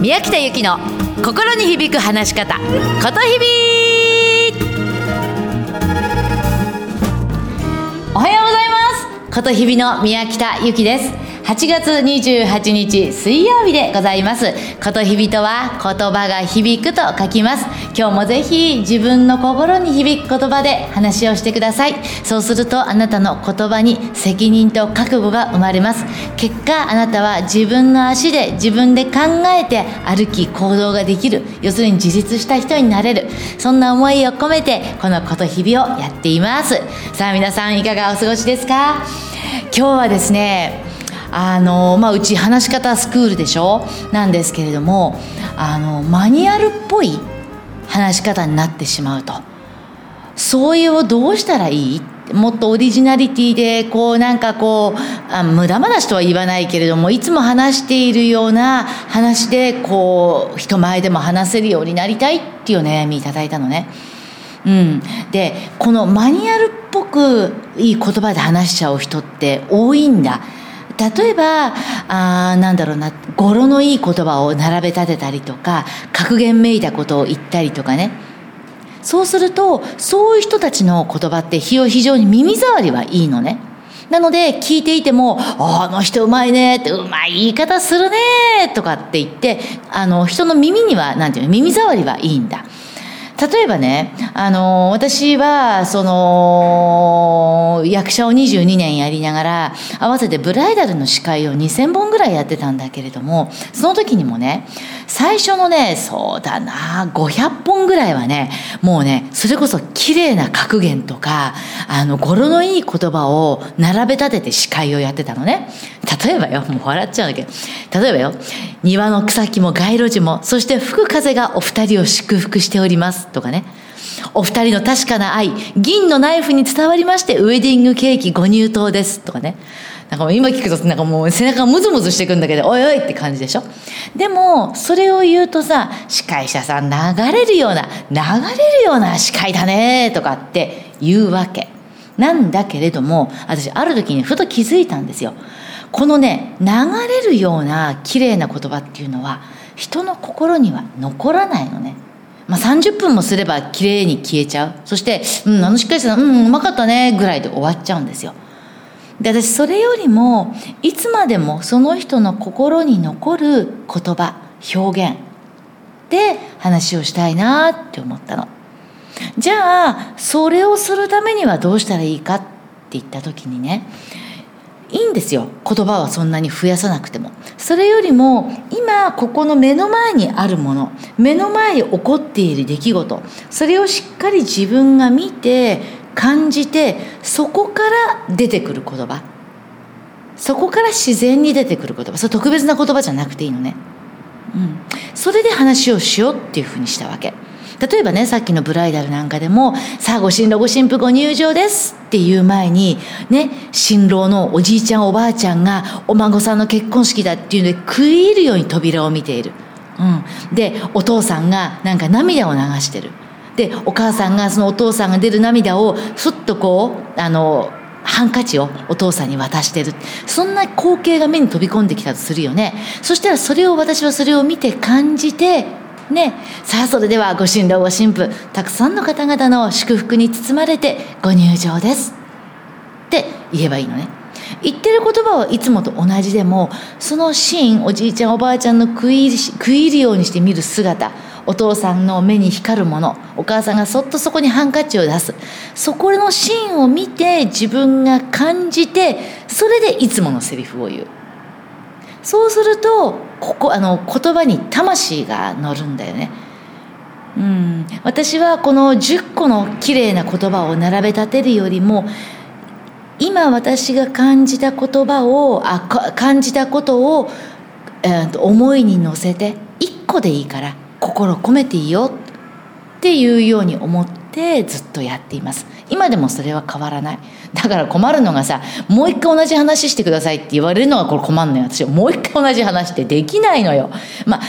宮北由紀の心に響く話し方ことひびおはようございます。ことひびの宮北由紀です。8月28日水曜日でございます。ことひびとは言葉が響くと書きます。今日もぜひ自分の心に響く言葉で話をしてください。そうするとあなたの言葉に責任と覚悟が生まれます。結果あなたは自分の足で自分で考えて歩き行動ができる。要するに自立した人になれる。そんな思いを込めてこのことひびをやっています。さあ皆さんいかがお過ごしですか？今日はですねあの、まあ、うち話し方スクールでしょ？なんですけれどもあのマニュアルっぽい話し方になってしまうとそういうをどうしたらいい？もっとオリジナリティでこうなんかこうあ無駄話とは言わないけれどもいつも話しているような話でこう人前でも話せるようになりたいっていう悩みいただいたのね。うん、でこのマニュアルっぽくいい言葉で話しちゃう人って多いんだ。例えばあなんだろうな語呂のいい言葉を並べ立てたりとか格言めいたことを言ったりとかね。そうするとそういう人たちの言葉って非常に耳障りはいいのね。なので聞いていても「あの人うまいね」って「うまい言い方するね」とかって言ってあの人の耳にはなんていうの耳障りはいいんだ。例えばね、あの、私は、その、役者を22年やりながら、合わせてブライダルの司会を2000本ぐらいやってたんだけれども、その時にもね、最初のね、そうだな、500本ぐらいはね、もうね、それこそ綺麗な格言とか、あの、語呂のいい言葉を並べ立てて司会をやってたのね。例えばよ、もう笑っちゃうんだけど、例えばよ、庭の草木も街路樹も、そして吹く風がお二人を祝福しておりますとかね。お二人の確かな愛、銀のナイフに伝わりまして、ウェディングケーキご入刀ですとかね。なんか今聞くとなんかもう背中がムズムズしてくんだけど、おいおいって感じでしょ？でも、それを言うとさ、司会者さん流れるような、流れるような司会だねとかって言うわけ。なんだけれども、私ある時にふと気づいたんですよ。このね、流れるような綺麗な言葉っていうのは、人の心には残らないのね。まあ、30分もすれば綺麗に消えちゃう。そして、うん、あのしっかりしたうん、うまかったね、ぐらいで終わっちゃうんですよ。で私それよりもいつまでもその人の心に残る言葉表現で話をしたいなって思ったの。じゃあそれをするためにはどうしたらいいかって言った時にねいいんですよ。言葉はそんなに増やさなくても。それよりも今ここの目の前にあるもの目の前に起こっている出来事それをしっかり自分が見て感じてそこから出てくる言葉。そこから自然に出てくる言葉。それ特別な言葉じゃなくていいのね、うん、それで話をしようっていうふうにしたわけ。例えばねさっきのブライダルなんかでも「さあご新郎ご新婦ご入場です」っていう前にね新郎のおじいちゃんおばあちゃんがお孫さんの結婚式だっていうので食い入るように扉を見ている、うん、でお父さんがなんか涙を流してる。でお母さんがそのお父さんが出る涙をふっとこうあのハンカチをお父さんに渡してる。そんな光景が目に飛び込んできたとするよね。そしたらそれを私はそれを見て感じてねさあそれではご新郎ご新婦たくさんの方々の祝福に包まれてご入場です。って言えばいいのね。言ってる言葉はいつもと同じでもそのシーンおじいちゃんおばあちゃんの食い食い入るようにして見る姿お父さんの目に光るものお母さんがそっとそこにハンカチを出す。そこのシーンを見て自分が感じてそれでいつものセリフを言う。そうするとここあの言葉に魂が乗るんだよね。うん。私はこの10個の綺麗な言葉を並べ立てるよりも今私が感じた言葉をあ感じたことを、えー、思いに乗せて1個でいいから心込めていいよっていうように思ってずっとやっています。今でもそれは変わらない。だから困るのがさもう一回同じ話してくださいって言われるのがこれ困るのよ。私もう一回同じ話ってできないのよ。まあ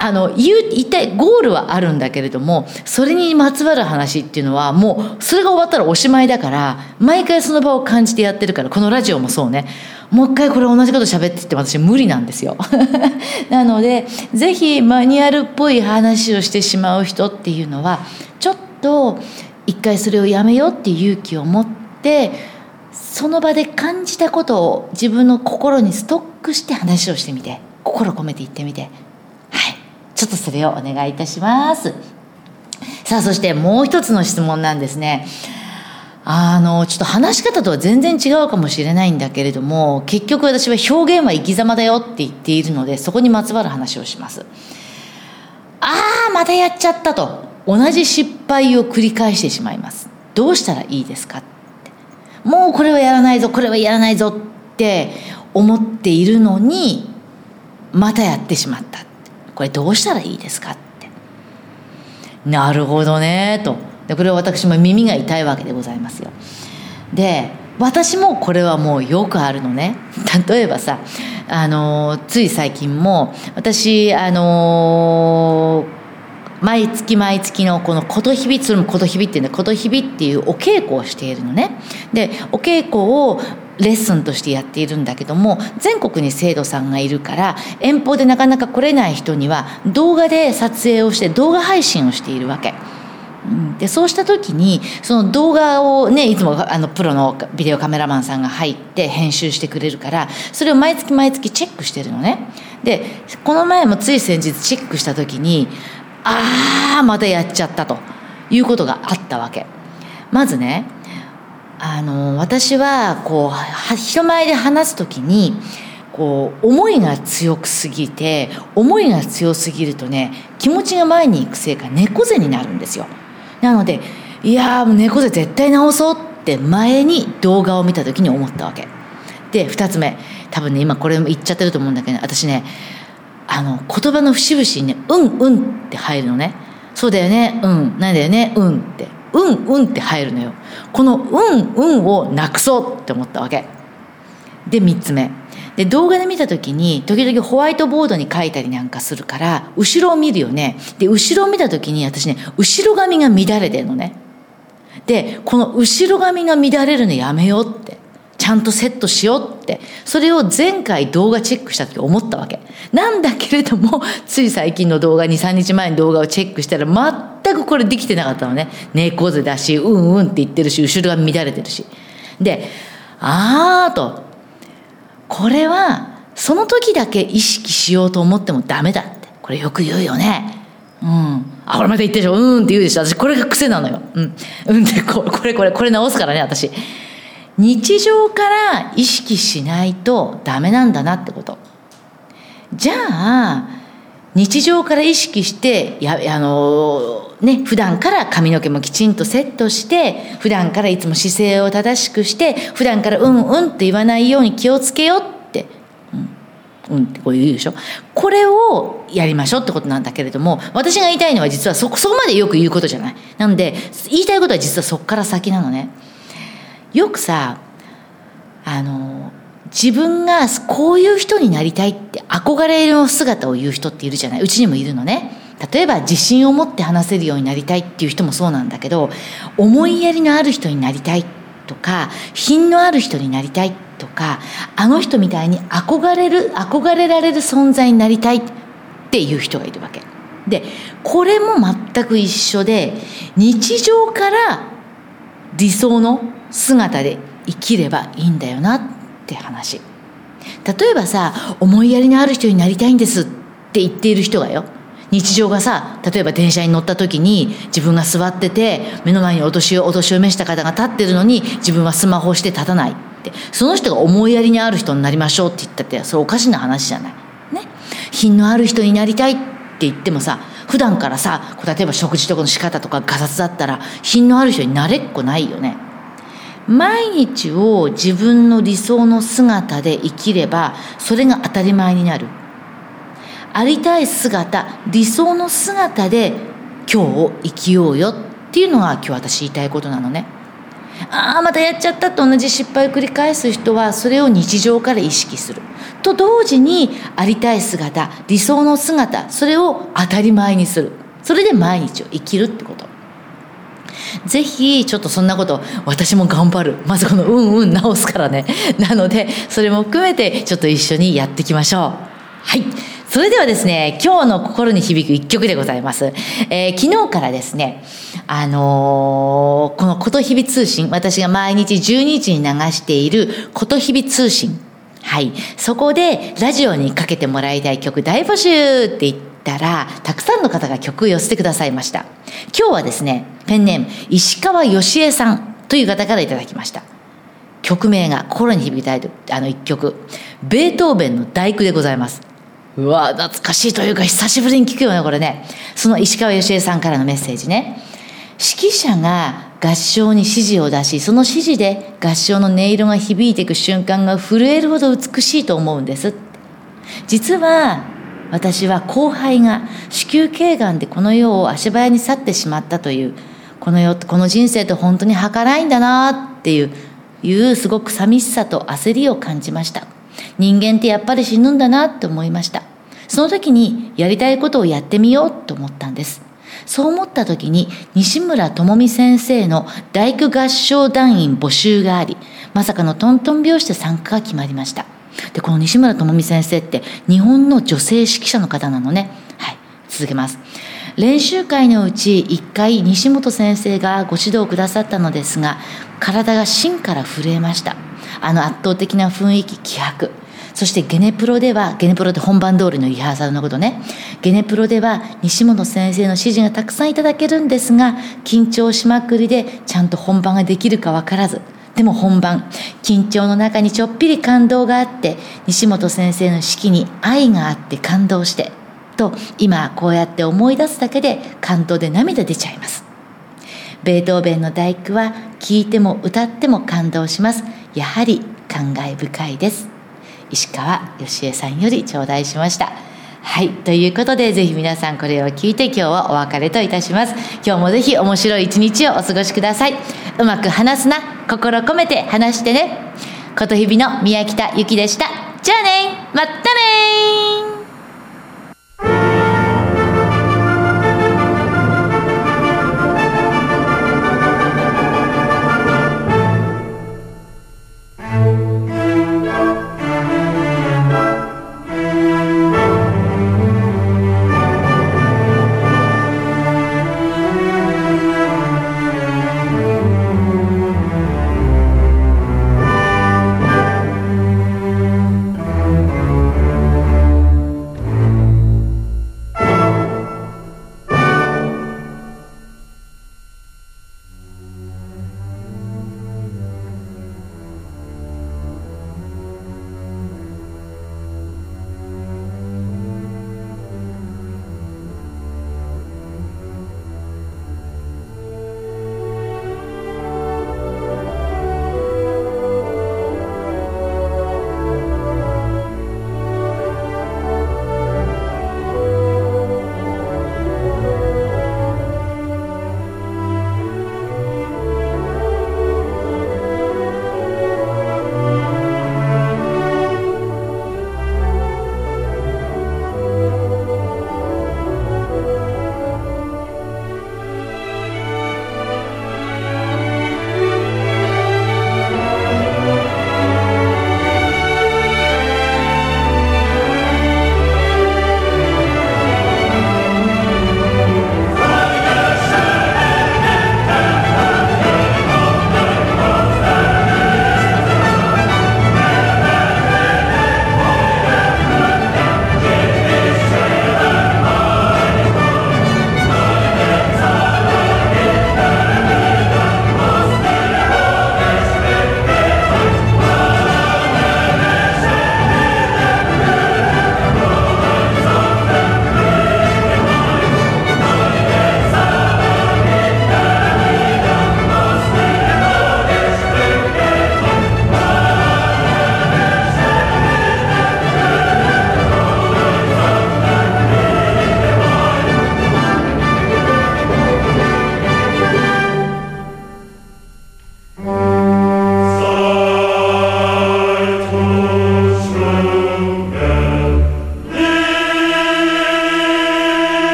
あの言う一体ゴールはあるんだけれどもそれにまつわる話っていうのはもうそれが終わったらおしまいだから毎回その場を感じてやってるからこのラジオもそうね。もう一回これ同じこと喋ってって私無理なんですよ。なのでぜひマニュアルっぽい話をしてしまう人っていうのはちょっと一回それをやめようっていう勇気を持ってその場で感じたことを自分の心にストックして話をしてみて心込めて言ってみて。ちょっとそれをお願いいたします。さあそしてもう一つの質問なんですね。あのちょっと話し方とは全然違うかもしれないんだけれども結局私は表現は生き様だよって言っているのでそこにまつわる話をします。ああまたやっちゃったと。同じ失敗を繰り返してしまいます。どうしたらいいですかって。もうこれはやらないぞこれはやらないぞって思っているのにまたやってしまった。これどうしたらいいですかって。なるほどねと。でこれは私も耳が痛いわけでございますよ。で私もこれはもうよくあるのね。例えばさあのつい最近も私あの毎月毎月のこの琴日々それも琴日々っていうんだ琴日々っていうお稽古をしているのね。でお稽古をレッスンとしてやっているんだけども全国に生徒さんがいるから遠方でなかなか来れない人には動画で撮影をして動画配信をしているわけ。でそうした時にその動画をねいつもあのプロのビデオカメラマンさんが入って編集してくれるからそれを毎月毎月チェックしてるのね。でこの前もつい先日チェックした時にああまたやっちゃったということがあったわけ。まずねあの私はこう人前で話す時にこう思いが強くすぎて思いが強すぎるとね気持ちが前に行くせいか猫背になるんですよ。なのでいやもう猫背絶対直そうって前に動画を見た時に思ったわけ。で2つ目。多分ね今これも言っちゃってると思うんだけど私ねあの言葉の節々にね「うんうん」って入るのね。そうだよねうんなんだよねうんって。うんうんって入るのよ。このうんうんをなくそうって思ったわけ。で3つ目。で動画で見た時に時々ホワイトボードに書いたりなんかするから後ろを見るよね。で後ろを見た時に私ね後ろ髪が乱れてるのね。でこの後ろ髪が乱れるのやめようって。ちゃんとセットしようって。それを前回動画チェックした時思ったわけ。なんだけれどもつい最近の動画23日前に動画をチェックしたら全くこれできてなかったのね。猫背だしうんうんって言ってるし後ろが乱れてるし。でああとこれはその時だけ意識しようと思ってもダメだって。これよく言うよね。うん。あこれまた言ってるでしょ。うんって言うでしょ。私これが癖なのよ。うん。うん。ってこれこれこれ直すからね私。日常から意識しないとダメなんだなってこと。じゃあ日常から意識してやあのね普段から髪の毛もきちんとセットして普段からいつも姿勢を正しくして普段からうんうんって言わないように気をつけようって。うん、うんってこう言うでしょ。これをやりましょうってことなんだけれども私が言いたいのは実はそそこまでよく言うことじゃない。なので言いたいことは実はそこから先なのね。よくさあの自分がこういう人になりたいって憧れの姿を言う人っているじゃない？うちにもいるのね。例えば自信を持って話せるようになりたいっていう人もそうなんだけど思いやりのある人になりたいとか品のある人になりたいとかあの人みたいに憧れる憧れられる存在になりたいっていう人がいるわけ。でこれも全く一緒で日常から理想の姿で生きればいいんだよなって話例えばさ思いやりのある人になりたいんですって言っている人がよ日常がさ例えば電車に乗った時に自分が座ってて目の前にお年をお年を召した方が立ってるのに自分はスマホをして立たないってその人が思いやりにある人になりましょうって言ったってそれおかしな話じゃない。ね品のある人になりたいって言ってもさ普段からさ例えば食事とかの仕方とかガサツだったら品のある人になれっこないよね。毎日を自分の理想の姿で生きればそれが当たり前になる。ありたい姿理想の姿で今日を生きようよっていうのが今日私言いたいことなのね。ああまたやっちゃったと同じ失敗を繰り返す人はそれを日常から意識する。と同時にありたい姿理想の姿それを当たり前にする。それで毎日を生きるってこと。ぜひちょっとそんなこと私も頑張る。まずこのうんうん直すからね。なのでそれも含めてちょっと一緒にやっていきましょう。はい。それではですね今日の心に響く一曲でございます、えー、昨日からですねあのー、このことひび通信私が毎日12時に流していることひび通信。はい。そこで、ラジオにかけてもらいたい曲大募集って言ってたら、たくさんの方が曲を寄せてくださいました。今日はですね、ペンネーム、石川義恵さんという方からいただきました。曲名が心に響いたいとあの一曲、ベートーベンの大工でございます。うわ懐かしいというか久しぶりに聞くよね、これね。その石川義恵さんからのメッセージね。指揮者が合唱に指示を出し、その指示で合唱の音色が響いていく瞬間が震えるほど美しいと思うんです。実は私は後輩が子宮頸がんでこの世を足早に去ってしまったというこの世この人生って本当に儚いんだなっていういうすごく寂しさと焦りを感じました。人間ってやっぱり死ぬんだなって思いました。その時にやりたいことをやってみようと思ったんです。そう思った時に西村智美先生の大工合唱団員募集がありまさかのトントン拍子で参加が決まりました。でこの西村智美先生って日本の女性指揮者の方なのね。はい。続けます。練習会のうち1回西本先生がご指導くださったのですが体が芯から震えました。あの圧倒的な雰囲気気迫。そしてゲネプロではゲネプロって本番通りのリハーサルのことね。ゲネプロでは西本先生の指示がたくさんいただけるんですが緊張しまくりでちゃんと本番ができるか分からず。でも本番。緊張の中にちょっぴり感動があって西本先生の指揮に愛があって感動してと今こうやって思い出すだけで感動で涙出ちゃいます。ベートーベンの第九は聴いても歌っても感動します。やはり感慨深いです。石川義恵さんより頂戴しました。はい。ということで、ぜひ皆さんこれを聞いて今日はお別れといたします。今日もぜひ面白い一日をお過ごしください。うまく話すな。心込めて話してね。ことひびの宮北ゆきでした。じゃあねまた